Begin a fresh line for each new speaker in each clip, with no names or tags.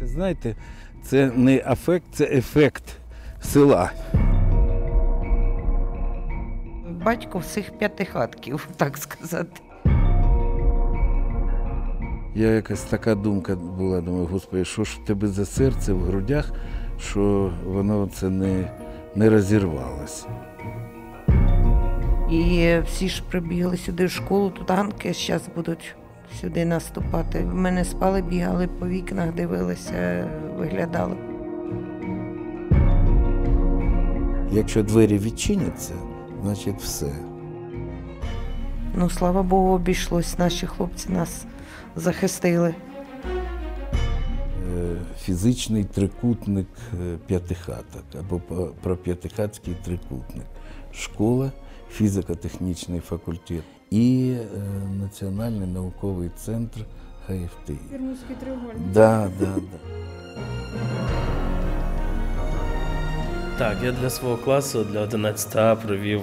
Це знаєте, це не афект, це ефект села.
Батько всіх п'ятихатків, так сказати.
Я якась така думка була, думаю, господи, що ж в тебе за серце в грудях, що воно це не, не розірвалося.
І всі ж прибігли сюди в школу, тут танки зараз будуть сюди наступати. В мене спали, бігали по вікнах, дивилися, виглядали.
Якщо двері відчиняться, значить все.
Ну, слава Богу, обійшлось. Наші хлопці нас захистили.
Е, Фізичний трикутник е, п'ятихаток або про п'ятихатський трикутник. Школа, фізико-технічний факультет і е, Національний науковий центр ХФТІ.
Бермудський треугольник.
Да, да, да.
Так, я для свого класу, для 11 А провів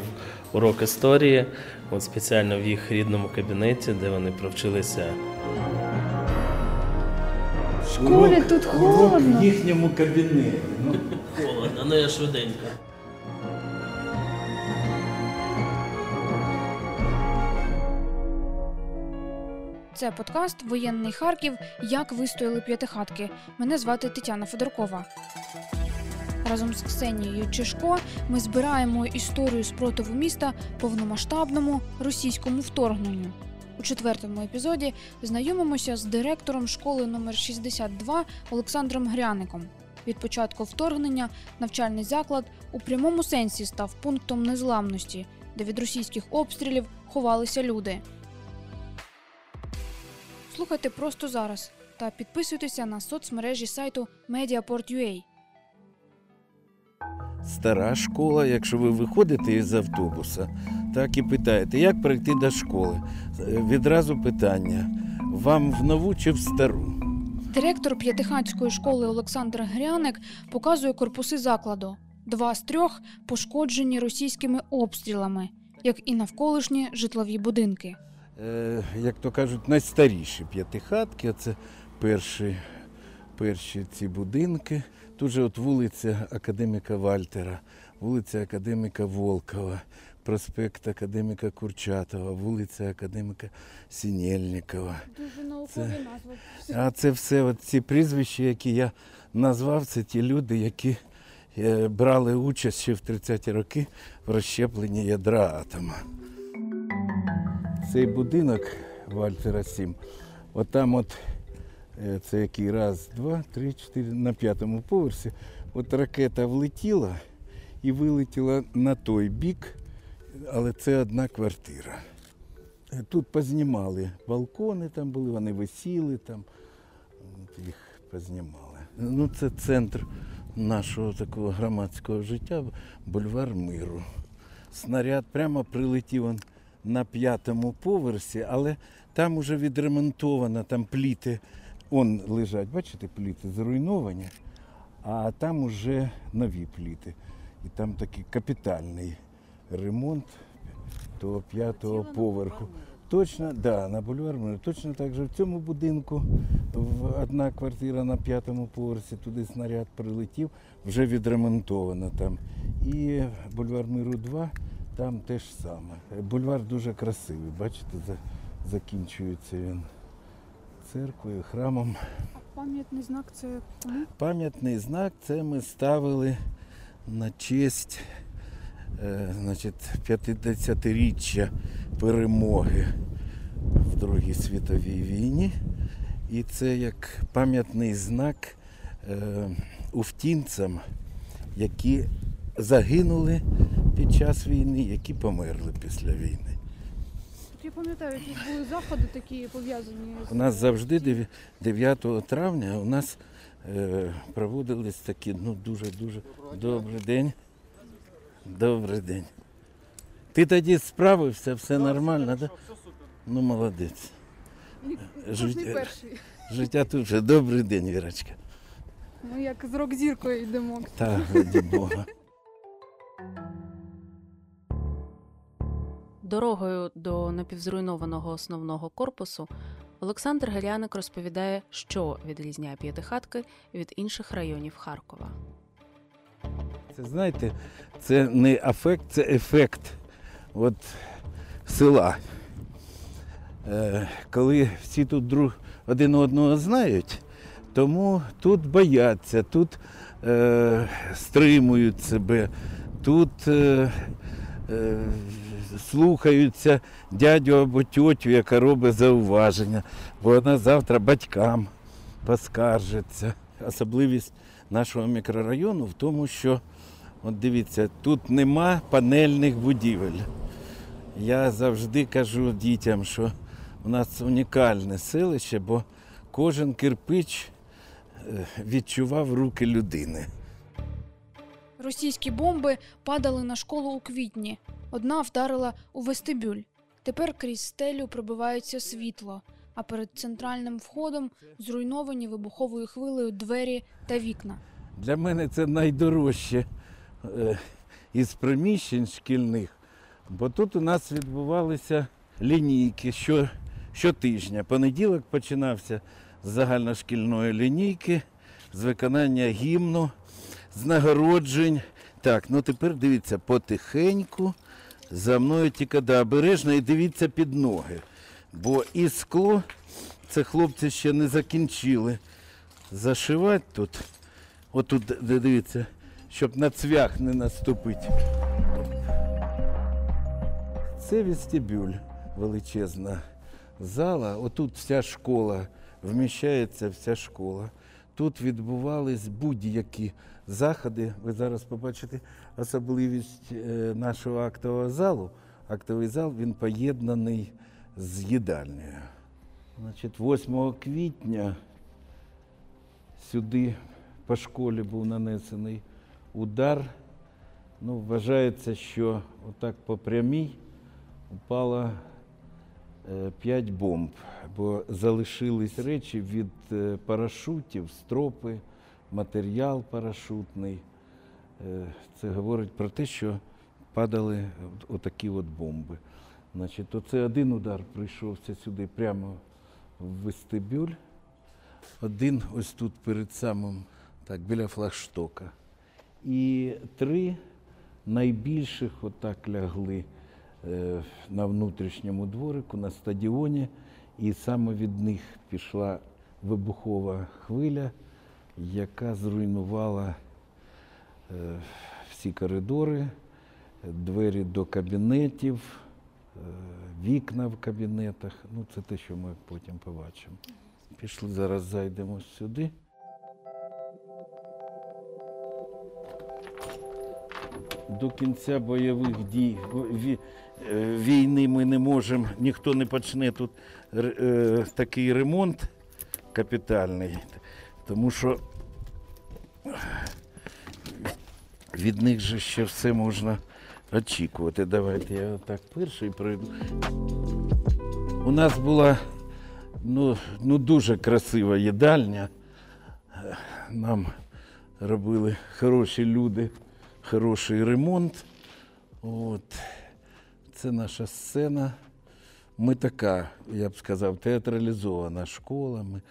урок історії, от спеціально в їх рідному кабінеті, де вони провчилися.
В школі тут холодно.
в їхньому кабінеті. Ну,
Холодно, ну я швиденько.
Це подкаст Воєнний Харків. Як вистояли п'ятихатки. Мене звати Тетяна Федоркова. Разом з Ксенією Чешко ми збираємо історію спротиву міста повномасштабному російському вторгненню. У четвертому епізоді знайомимося з директором школи номер 62 Олександром Гряником. Від початку вторгнення навчальний заклад у прямому сенсі став пунктом незламності, де від російських обстрілів ховалися люди. Слухайте просто зараз та підписуйтеся на соцмережі сайту Mediaport.ua.
Стара школа, якщо ви виходите із автобуса, так і питаєте, як прийти до школи. Е, Відразу питання: вам в нову чи в стару?
Директор п'ятихатської школи Олександр Гряник показує корпуси закладу. Два з трьох пошкоджені російськими обстрілами, як і навколишні житлові будинки.
Е, як то кажуть, найстаріші п'ятихатки, це перші, перші ці будинки. Тут же от вулиця Академіка Вальтера, вулиця Академіка Волкова, проспект Академіка Курчатова, вулиця Академіка Сінєльникова.
Дуже
наукові
назви.
А це все от ці прізвища, які я назвав, це ті люди, які е, брали участь ще в 30-ті роки в розщепленні ядра атома. Цей будинок Вальтера 7, отам от е, це який раз, два, три, чотири, на п'ятому поверсі, от ракета влетіла і вилетіла на той бік, але це одна квартира. Е, Тут познімали балкони, там були, вони висіли там, їх познімали. Ну, це центр нашого такого громадського життя, бульвар миру. Снаряд прямо прилетів на п'ятому поверсі, але там уже відремонтовано, там пліти, он лежать, бачите, пліти зруйновані, а там уже нові пліти. І там такий капітальний ремонт того п'ятого поверху. Точно, да, на бульвар Миру. Точно так же в цьому будинку в- одна квартира на п'ятому поверсі, туди снаряд прилетів, вже відремонтовано там. І бульвар Миру 2, там те ж саме. Бульвар дуже красивий, бачите, закінчується він церквою, храмом.
Пам'ятний знак це кому?
Пам'ятний знак це ми ставили на честь е, значить, 50-річчя перемоги в Другій світовій війні. І це як пам'ятний знак е, уфтінцям, які загинули під час війни, які померли після війни.
Я пам'ятаю, якісь були заходи такі пов'язані
У нас завжди 9 травня у нас е, проводились такі, ну дуже-дуже добрий день. Добрий день. Ти тоді справився, все нормально, так? Да? Ну, молодець.
кожний
Життя,
перший.
життя тут же. Добрий день, Вірочка.
Ми як з рок-зіркою йдемо.
Та, раді Бога.
Дорогою до напівзруйнованого основного корпусу Олександр Геряник розповідає, що відрізняє п'ятихатки від інших районів Харкова.
Це знаєте, це не афект, це ефект от, села. Е, коли всі тут друг один одного знають, тому тут бояться, тут е, стримують себе, тут е, е, слухаються дядю або тьотю, яка робить зауваження, бо вона завтра батькам поскаржиться. Особливість нашого мікрорайону в тому, що От дивіться, тут нема панельних будівель. Я завжди кажу дітям, що у нас унікальне селище, бо кожен кирпич е, відчував руки людини.
Російські бомби падали на школу у квітні. Одна вдарила у вестибюль. Тепер крізь стелю пробивається світло, а перед центральним входом зруйновані вибуховою хвилею двері та вікна.
Для мене це найдорожче е, із приміщень шкільних, бо тут у нас відбувалися лінійки що, щотижня. Понеділок починався з загальношкільної лінійки, з виконання гімну, з нагороджень. Так, ну тепер дивіться, потихеньку за мною тільки да, обережно і дивіться під ноги. Бо і скло, це хлопці ще не закінчили зашивати тут. Отут, дивіться, щоб на цвях не наступити. Це вестибюль, величезна зала. Отут вся школа, вміщається вся школа. Тут відбувались будь-які заходи. Ви зараз побачите особливість е, нашого актового залу. Актовий зал він поєднаний з їдальнею. Значить, 8 квітня сюди по школі був нанесений удар. Ну, вважається, що отак по прямій упало 5 бомб, бо залишились речі від е, парашутів, стропи, матеріал парашутний. Е, Це говорить про те, що падали отакі от бомби. Значить, оце один удар прийшовся сюди прямо в вестибюль. Один ось тут перед самим, так, біля флагштока. І три найбільших отак лягли е, на внутрішньому дворику, на стадіоні. І саме від них пішла вибухова хвиля, яка зруйнувала е, всі коридори, двері до кабінетів, е, вікна в кабінетах. Ну, це те, що ми потім побачимо. Пішли зараз зайдемо сюди. До кінця бойових дій е, війни ми не можемо, ніхто не почне тут е, такий ремонт капітальний, тому що від них же ще все можна очікувати. Давайте я отак перший пройду. У нас була ну, ну, дуже красива їдальня. Нам робили хороші люди, хороший ремонт. От. Це наша сцена. Ми така, я б сказав, театралізована школа. Ми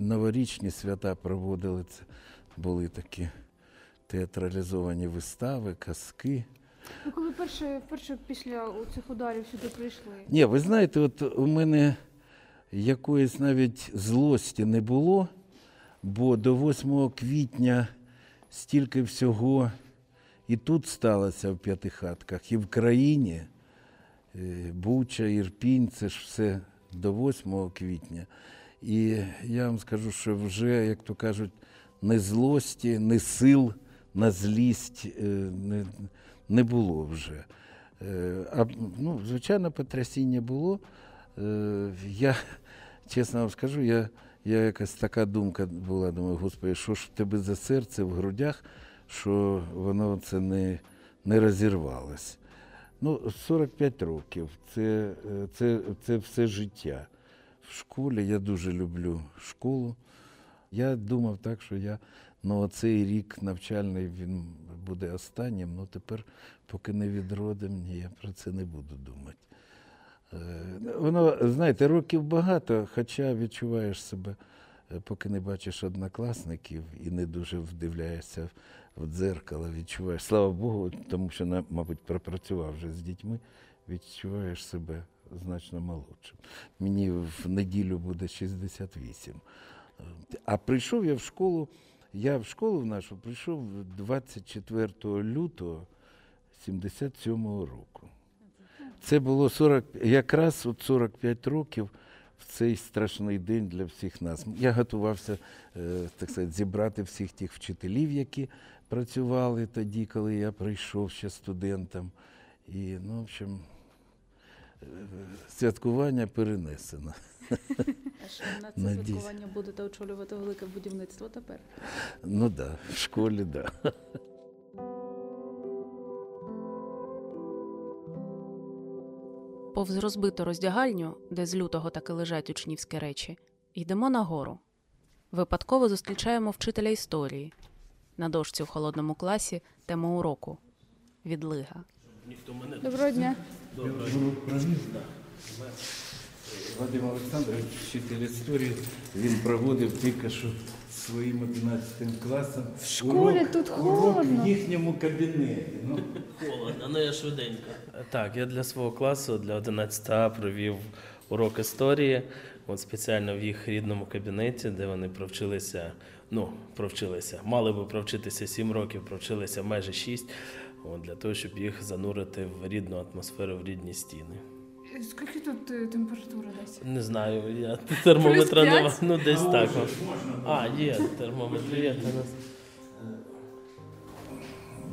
новорічні свята проводили. Це були такі театралізовані вистави, казки.
Ви коли перше, перше після цих ударів сюди прийшли?
Ні, ви знаєте, от у мене якоїсь навіть злості не було, бо до 8 квітня стільки всього і тут сталося в п'ятихатках, і в країні. Е, Буча, Ірпінь, це ж все до 8 квітня. І я вам скажу, що вже, як то кажуть, не злості, не сил на злість е, не, не було вже. Е, А, ну, звичайно, потрясіння було. Я, чесно вам скажу, я, я якась така думка була, думаю, господи, що ж в тебе за серце в грудях, що воно це не, не розірвалось. Ну, 45 років це, це, це все життя. В школі я дуже люблю школу. Я думав так, що я ну, цей рік навчальний він буде останнім. Ну тепер, поки не відродим, ні, я про це не буду думати. Е, Воно, знаєте, років багато, хоча відчуваєш себе, е, поки не бачиш однокласників і не дуже вдивляєшся в дзеркало, відчуваєш, слава Богу, тому що, мабуть, пропрацював вже з дітьми, відчуваєш себе значно молодшим. Мені в неділю буде 68. Е, А прийшов я в школу, я в школу в нашу прийшов 24 лютого 77 року. Це було 40, якраз от 45 років в цей страшний день для всіх нас. Я готувався е, так сказати, зібрати всіх тих вчителів, які працювали тоді, коли я прийшов ще студентом. І, ну, в общем, святкування перенесено.
А що на це святкування будете очолювати велике будівництво тепер?
Ну так, да, в школі, так. Да.
Повз розбиту роздягальню, де з лютого таки лежать учнівські речі, йдемо нагору. Випадково зустрічаємо вчителя історії. На дошці у холодному класі тема уроку відлига.
Доброго дня.
Доброго дня.
Вадим Олександрович, вчитель історії, він проводив тільки що своїм 11 класом. В
школі тут холодно.
в їхньому кабінеті. Ну,
холодно, ну я швиденько. Так, я для свого класу, для 11 А провів урок історії. От спеціально в їх рідному кабінеті, де вони провчилися, ну, провчилися, мали би провчитися 7 років, провчилися майже 6, от, для того, щоб їх занурити в рідну атмосферу, в рідні стіни.
Скільки тут е, температура десь?
Не знаю, я термометра нема. Ну, десь так. А, є термометр, є. у нас.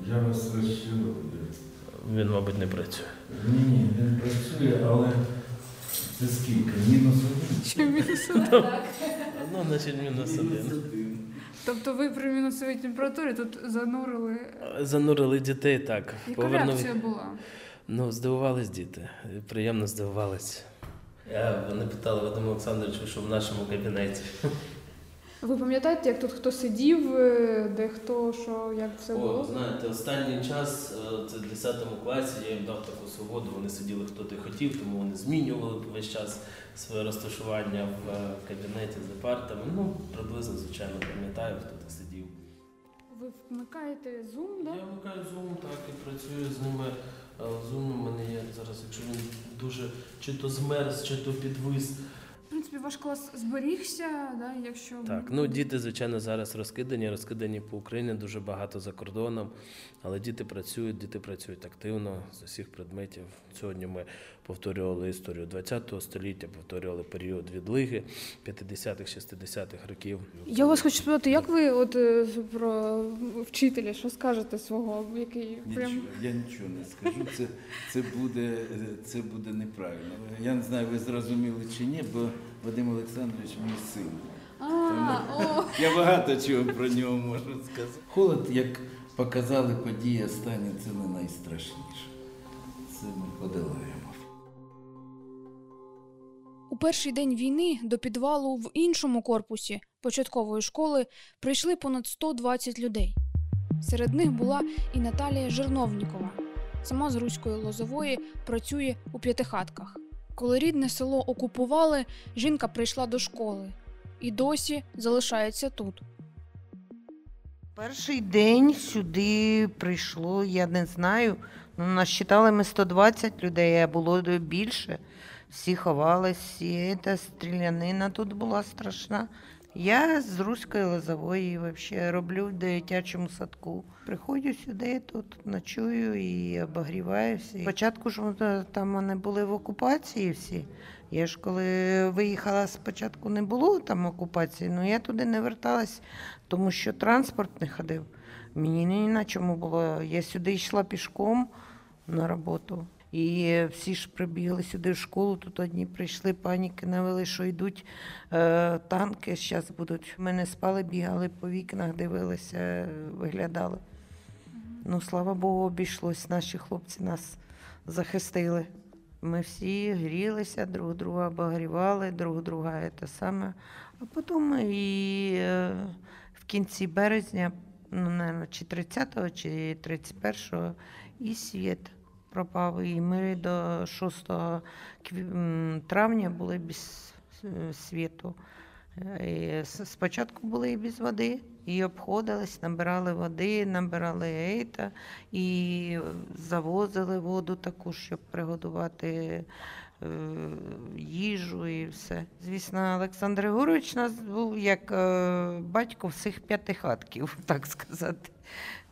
я вас розчарую.
Він, мабуть, не працює.
Ні, ні, він працює, але це скільки? Мінус один?
Чи мінус
Ну, значить, мінус один.
Тобто ви при мінусовій температурі тут занурили.
Занурили дітей так.
Яка реакція була?
Ну, здивувались діти. Приємно здивувались. Я, вони питали Вадим Олександрович, ви що в нашому кабінеті.
Ви пам'ятаєте, як тут хто сидів, е, де хто, що, як це
О,
було?
знаєте, останній час, е, це в 10 класі, я їм дав таку свободу, вони сиділи хто ти хотів, тому вони змінювали весь час своє розташування в е, кабінеті за партами. Ну, приблизно, звичайно, пам'ятаю, хто ти сидів.
Ви вмикаєте Zoom, да?
Я вмикаю Zoom, так, і працюю з ними. Zoom у мене є зараз, якщо він дуже чи то змерз, чи то підвис.
В принципі, ваш клас зберігся, да, якщо
Так, ну діти, звичайно, зараз розкидані, розкидані по Україні дуже багато за кордоном, але діти працюють, діти працюють активно з усіх предметів. Сьогодні ми повторювали історію ХХ століття, повторювали період відлиги 50-х, 60-х років.
Я вас хочу спитати, як ви от е, про вчителя, що скажете свого, який прям
Нічого, я нічого не скажу. Це, це, буде, е, це буде неправильно. Я не знаю, ви зрозуміли чи ні, бо Вадим Олександрович мій син.
а,
Я багато чого про нього можу сказати. Холод, як показали події останні, це не найстрашніше. Це ми подолаємо.
У перший день війни до підвалу в іншому корпусі початкової школи прийшли понад 120 людей. Серед них була і Наталія Жерновнікова. Сама з Руської Лозової працює у п'ятихатках. Коли рідне село окупували, жінка прийшла до школи і досі залишається тут.
Перший день сюди прийшло, я не знаю. Ну, насчитали ми 120 людей, а було більше. Всі ховались, всі та стрілянина тут була страшна. Я з Руської Лозової взагалі роблю в дитячому садку. Приходжу сюди, тут ночую і обогріваюся. Спочатку ж там вони були в окупації всі. Я ж коли виїхала спочатку не було там окупації, але я туди не верталась, тому що транспорт не ходив. Мені ні на чому було. Я сюди йшла пішком на роботу. І всі ж прибігли сюди в школу. Тут одні прийшли, паніки навели, що йдуть е, танки, зараз будуть. Ми не спали, бігали по вікнах, дивилися, виглядали. Ну, слава Богу, обійшлось. Наші хлопці нас захистили. Ми всі грілися, друг друга обогрівали, друг друга те саме. А потім і е, в кінці березня, ну, наверное, чи 30-го, чи 31-го, і світ пропав, і ми до 6 травня були без е, світу. Е, і Спочатку були і без води, і обходились, набирали води, набирали ейта, і завозили воду таку, щоб приготувати е, їжу і все. Звісно, Олександр Григорович у нас був як е, батько всіх п'ятихатків, так сказати.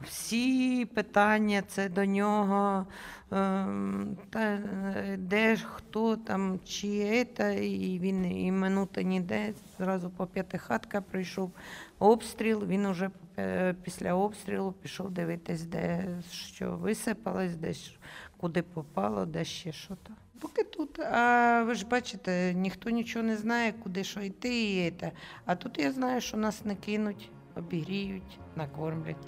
Всі питання це до нього, ем, та, е, де хто там, чи це, і він і минута ніде. Зразу по п'ятихатка прийшов обстріл. Він уже е, після обстрілу пішов дивитись, де що висипалось, де куди попало, де ще що то. Поки тут, а ви ж бачите, ніхто нічого не знає, куди що йти і це. А тут я знаю, що нас не кинуть, обігріють, накормлять.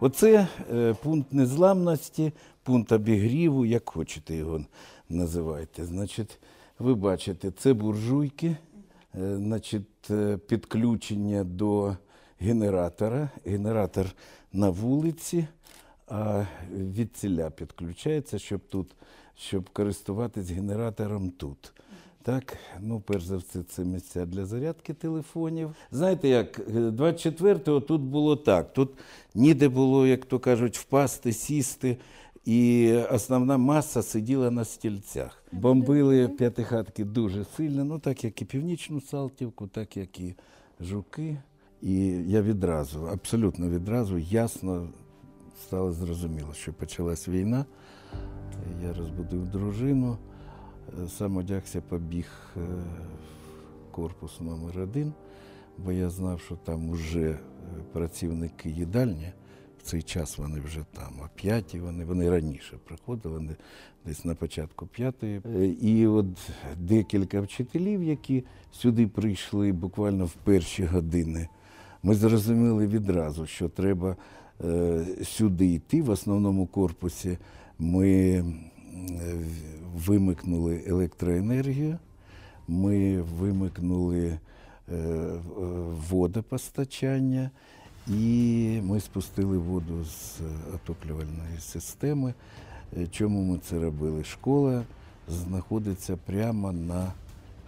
Оце е, пункт незламності, пункт обігріву, як хочете його називайте. Значить, ви бачите, це буржуйки, е, значить, е, підключення до генератора. Генератор на вулиці, а від ціля підключається, щоб тут, щоб користуватись генератором тут. Так, ну, перш за все, це місця для зарядки телефонів. Знаєте, як е, 24-го тут було так. Тут ніде було, як то кажуть, впасти, сісти, і основна маса сиділа на стільцях. Бомбили п'ятихатки дуже сильно, ну так як і Північну Салтівку, так як і Жуки. І я відразу, абсолютно відразу, ясно стало зрозуміло, що почалась війна. Я розбудив дружину. Е, Сам одягся, побіг е, в корпус номер один, бо я знав, що там вже працівники їдальні. В цей час вони вже там, о п'ятій вони, вони раніше приходили, вони десь на початку п'ятої. Е, І от декілька вчителів, які сюди прийшли буквально в перші години, ми зрозуміли відразу, що треба е, сюди йти. В основному корпусі ми е, вимикнули електроенергію, ми вимикнули е, водопостачання і ми спустили воду з отоплювальної системи. Е, Чому ми це робили? Школа знаходиться прямо на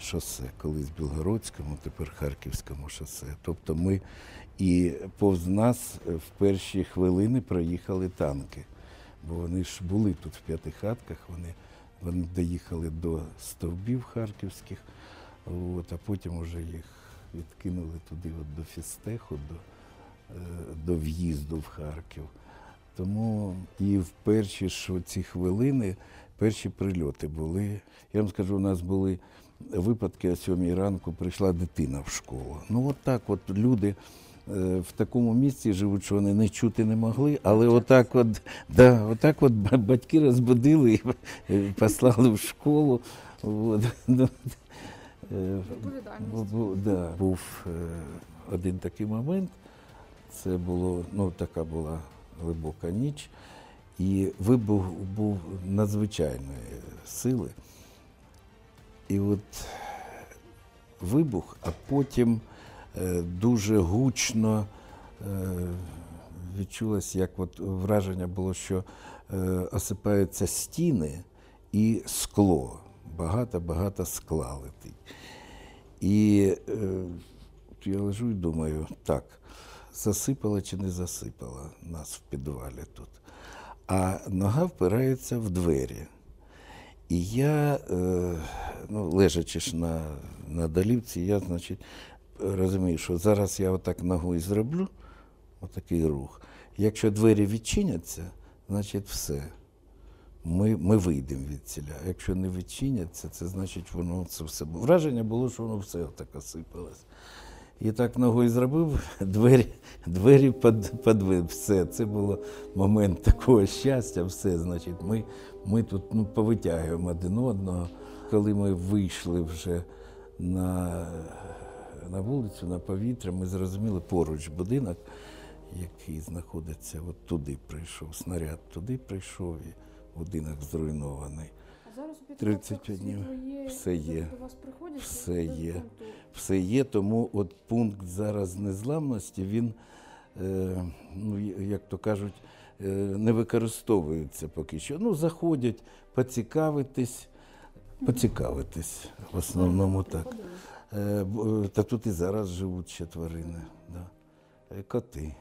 шосе, колись Білгородському, тепер Харківському шосе. Тобто ми і повз нас в перші хвилини проїхали танки, бо вони ж були тут в п'ятихатках, вони, вони доїхали до стовбів харківських, от, а потім вже їх відкинули туди, от, до фістеху, до, е, до в'їзду в Харків. Тому і в перші ж ці хвилини перші прильоти були. Я вам скажу, у нас були випадки о сьомій ранку прийшла дитина в школу. Ну, от так от люди е, в такому місці живуть, що вони не чути не могли, але отак от, да, отак от батьки розбудили і е, послали в школу. От. Ну, е, да, був один такий момент. Це було, ну, така була глибока ніч, і вибух був надзвичайної сили. І от вибух, а потім е, дуже гучно е, відчулось, як от враження було, що е, осипаються стіни і скло. Багато-багато скла летить. І я лежу і думаю, так, засипала чи не засипала нас в підвалі тут. А нога впирається в двері. І я, е, ну, лежачи ж на, на долівці, я, значить, розумію, що зараз я отак ногою зроблю, отакий рух. Якщо двері відчиняться, значить все. Ми, ми вийдемо від ціля. А якщо не відчиняться, це значить воно це все. Враження було, що воно все так осипалось. І так ногою зробив, двері, двері під, підвив. Все. Це було момент такого щастя, все. Значить, ми, ми тут ну, повитягуємо один одного. Коли ми вийшли вже на, на вулицю, на повітря, ми зрозуміли поруч будинок, який знаходиться от туди прийшов. Снаряд туди прийшов і будинок зруйнований.
А
35 днів. Все є. Все є. все є, тому от пункт зараз незламності, він, е, ну, як то кажуть, е, не використовуються поки що. Ну, заходять поцікавитись, поцікавитись в основному так. Е, Та тут і зараз живуть ще тварини, да. Коти.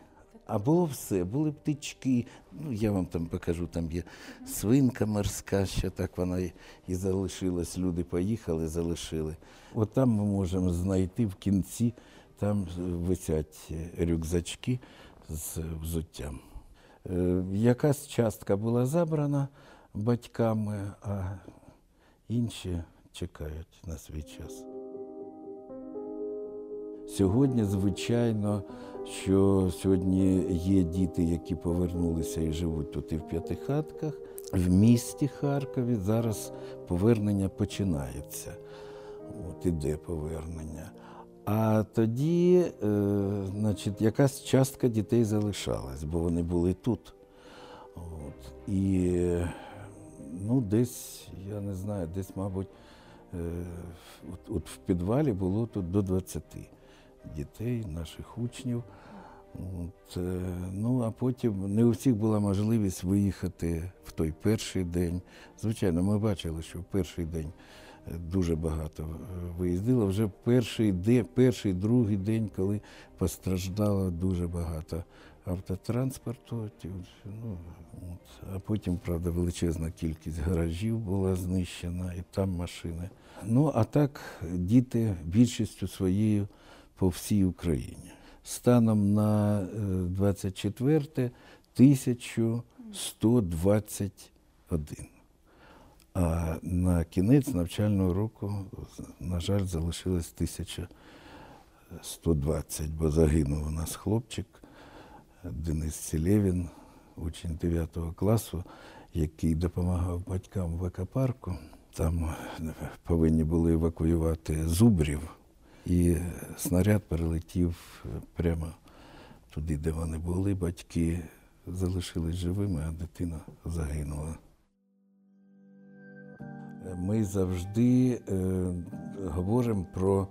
А було все, були птички. Ну, я вам там покажу, там є свинка морська, ще так вона і, і залишилась. Люди поїхали, залишили. От там ми можемо знайти в кінці, там висять рюкзачки з взуттям. Е, Якась частка була забрана батьками, а інші чекають на свій час. Сьогодні, звичайно, що сьогодні є діти, які повернулися і живуть тут і в п'ятихатках. В місті Харкові зараз повернення починається. От іде повернення. А тоді, е, значить, якась частка дітей залишалась, бо вони були тут. От. І ну, десь, я не знаю, десь, мабуть, е, от, от в підвалі було тут до 20 дітей, наших учнів. От, е, ну, а потім не у всіх була можливість виїхати в той перший день. Звичайно, ми бачили, що в перший день е, дуже багато е, виїздило. Вже перший, де, перший, другий день, коли постраждало дуже багато автотранспорту. Ну, от. А потім, правда, величезна кількість гаражів була знищена, і там машини. Ну, а так діти більшістю своєю по всій Україні. Станом на е, 24 1121. А на кінець навчального року, на жаль, залишилось 1120, бо загинув у нас хлопчик Денис Селєвін, учень 9 класу, який допомагав батькам в екопарку. Там е, повинні були евакуювати зубрів, і снаряд перелетів е, прямо туди, де вони були. Батьки залишились живими, а дитина загинула. Ми завжди е, говоримо про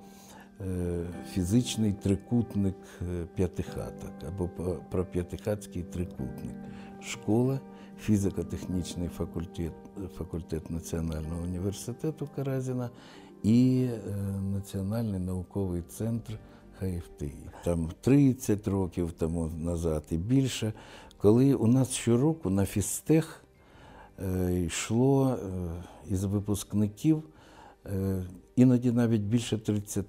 е, фізичний трикутник е, п'ятихаток або про п'ятихатський трикутник. Школа, фізико-технічний факультет, факультет Національного університету Каразіна і е, Національний науковий центр ХФТІ. Там 30 років тому назад і більше, коли у нас щороку на фізтех е, йшло е, із випускників іноді навіть більше 30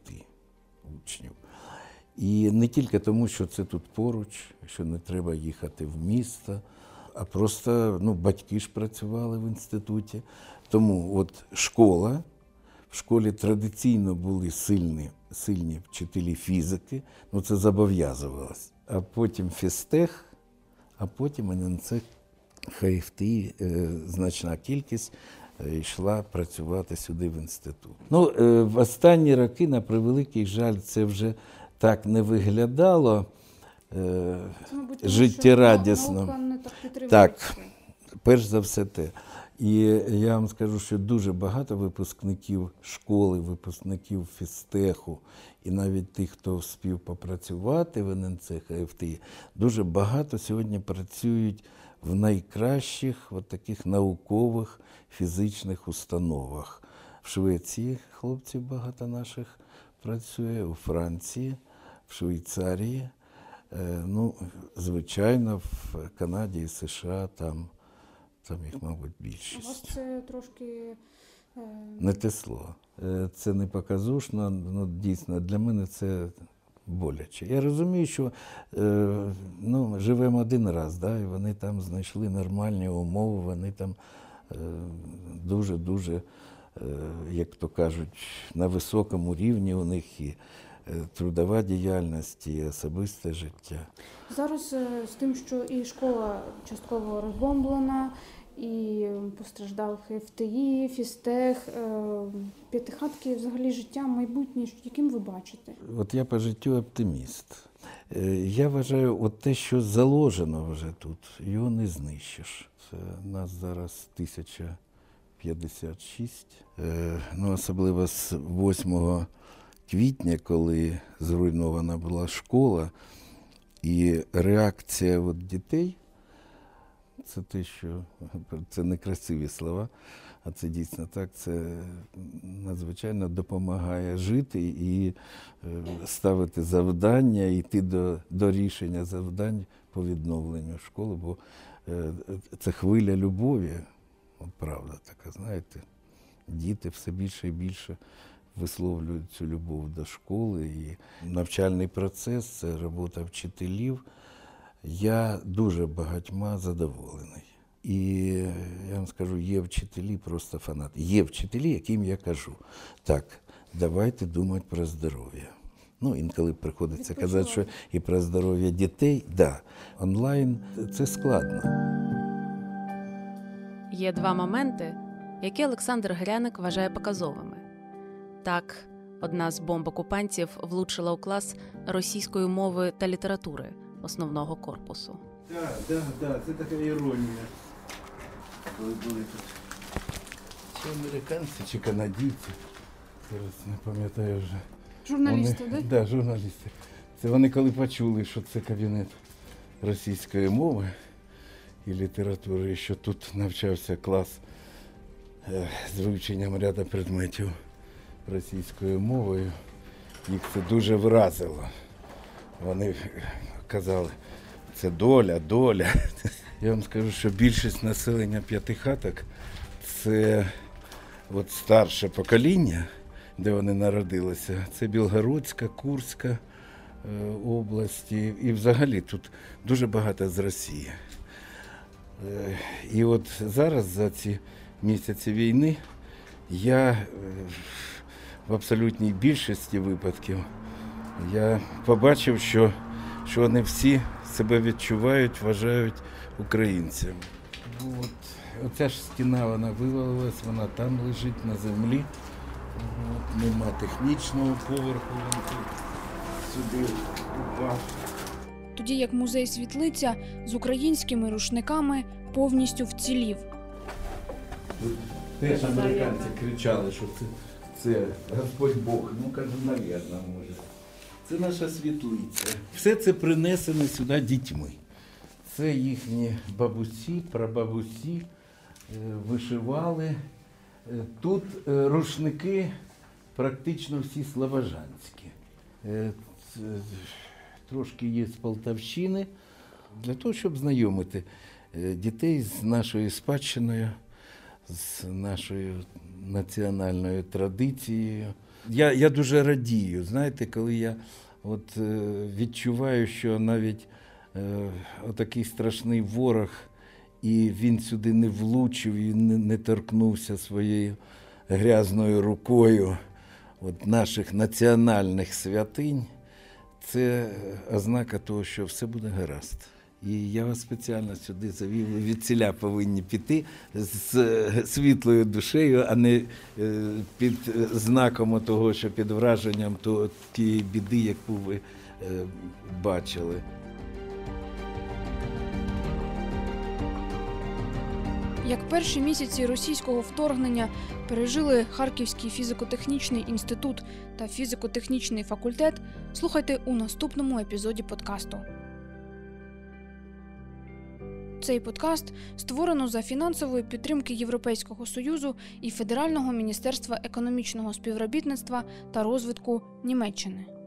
учнів. І не тільки тому, що це тут поруч, що не треба їхати в місто, а просто ну, батьки ж працювали в інституті. Тому от школа, в школі традиційно були сильні, сильні вчителі фізики, ну це зобов'язувалось. А потім фізтех, а потім ННЦ ХФТІ, е, значна кількість е, йшла працювати сюди в інститут. Ну, е, в останні роки, на превеликий жаль, це вже так не виглядало. Життєрадісно.
Так.
Перш за все те. І я вам скажу, що дуже багато випускників школи, випускників фізтеху, і навіть тих, хто вспів попрацювати в ННЦ ХФТІ, дуже багато сьогодні працюють в найкращих от таких наукових фізичних установах. В Швеції хлопців багато наших працює, у Франції, в Швейцарії. Е, Ну, звичайно, в Канаді і США там, там їх, мабуть,
У вас це трошки е,
Не те слово. Е, Це не показушно, ну дійсно для мене це боляче. Я розумію, що е, ну, живемо один раз, да, і вони там знайшли нормальні умови, вони там дуже-дуже, як то кажуть, на високому рівні у них е, трудова діяльність, і особисте життя.
зараз е, з тим, що і школа частково розбомблена, і постраждав ХФТІ, фізтех, е, п'ятихатки, взагалі життя, майбутнє, яким ви бачите?
От я по життю оптиміст. Е, Я вважаю, от те, що заложено вже тут, його не знищиш. Це нас зараз 1056. Е, Ну, особливо з 8 квітня, коли зруйнована була школа, і реакція от дітей це те, що це не красиві слова, а це дійсно так. Це надзвичайно допомагає жити і е, ставити завдання, йти до, до рішення завдань по відновленню школи, бо е, це хвиля любові. От правда така, знаєте, діти все більше і більше висловлюють цю любов до школи і навчальний процес, це робота вчителів. Я дуже багатьма задоволений. І я вам скажу, є вчителі просто фанати. Є вчителі, яким я кажу, так, давайте думати про здоров'я. Ну, інколи приходиться казати, що і про здоров'я дітей, да, онлайн це складно.
Є два моменти, які Олександр Гряник вважає показовими. Так, одна з бомб окупантів влучила у клас російської мови та літератури основного корпусу.
Так, так, так, це така іронія. Коли були тут чи американці, чи канадійці. Зараз не пам'ятаю вже.
Журналісти,
вони,
да?
Да, журналісти. Це вони коли почули, що це кабінет російської мови і літератури, і що тут навчався клас е, з вивченням ряду предметів російською мовою. Їх це дуже вразило. Вони казали, це доля, доля. Я вам скажу, що більшість населення п'ятихаток це от старше покоління, де вони народилися. Це Білгородська, Курська е, області. І взагалі тут дуже багато з Росії. Е, І от зараз за ці місяці війни я е, в абсолютній більшості випадків я побачив, що, що вони всі себе відчувають, вважають українцями. От, оця ж стіна вона вивалилась, вона там лежить на землі. От, нема технічного поверху, він тут сюди упав.
Тоді як музей світлиця з українськими рушниками повністю вцілів.
Теж американці кричали, що це, це Господь Бог. Ну, кажу, навірно, може. Це наша світлиця. Все це принесено сюди дітьми. Це їхні бабусі, прабабусі е, вишивали. Е, Тут е, рушники практично всі славожанські. Е, Трошки є з Полтавщини. Для того, щоб знайомити дітей з нашою спадщиною, з нашою національною традицією. Я, я дуже радію, знаєте, коли я от, е, відчуваю, що навіть е, отакий страшний ворог, і він сюди не влучив і не, не торкнувся своєю грязною рукою от, наших національних святинь, це ознака того, що все буде гаразд. І я вас спеціально сюди завів. Ви від ціля повинні піти з світлою душею, а не е, під знаком того, що під враженням то- тієї біди, яку ви е, бачили.
Як перші місяці російського вторгнення пережили Харківський фізико-технічний інститут та фізико-технічний факультет, слухайте у наступному епізоді подкасту. Цей подкаст створено за фінансової підтримки Європейського союзу і Федерального міністерства економічного співробітництва та розвитку Німеччини.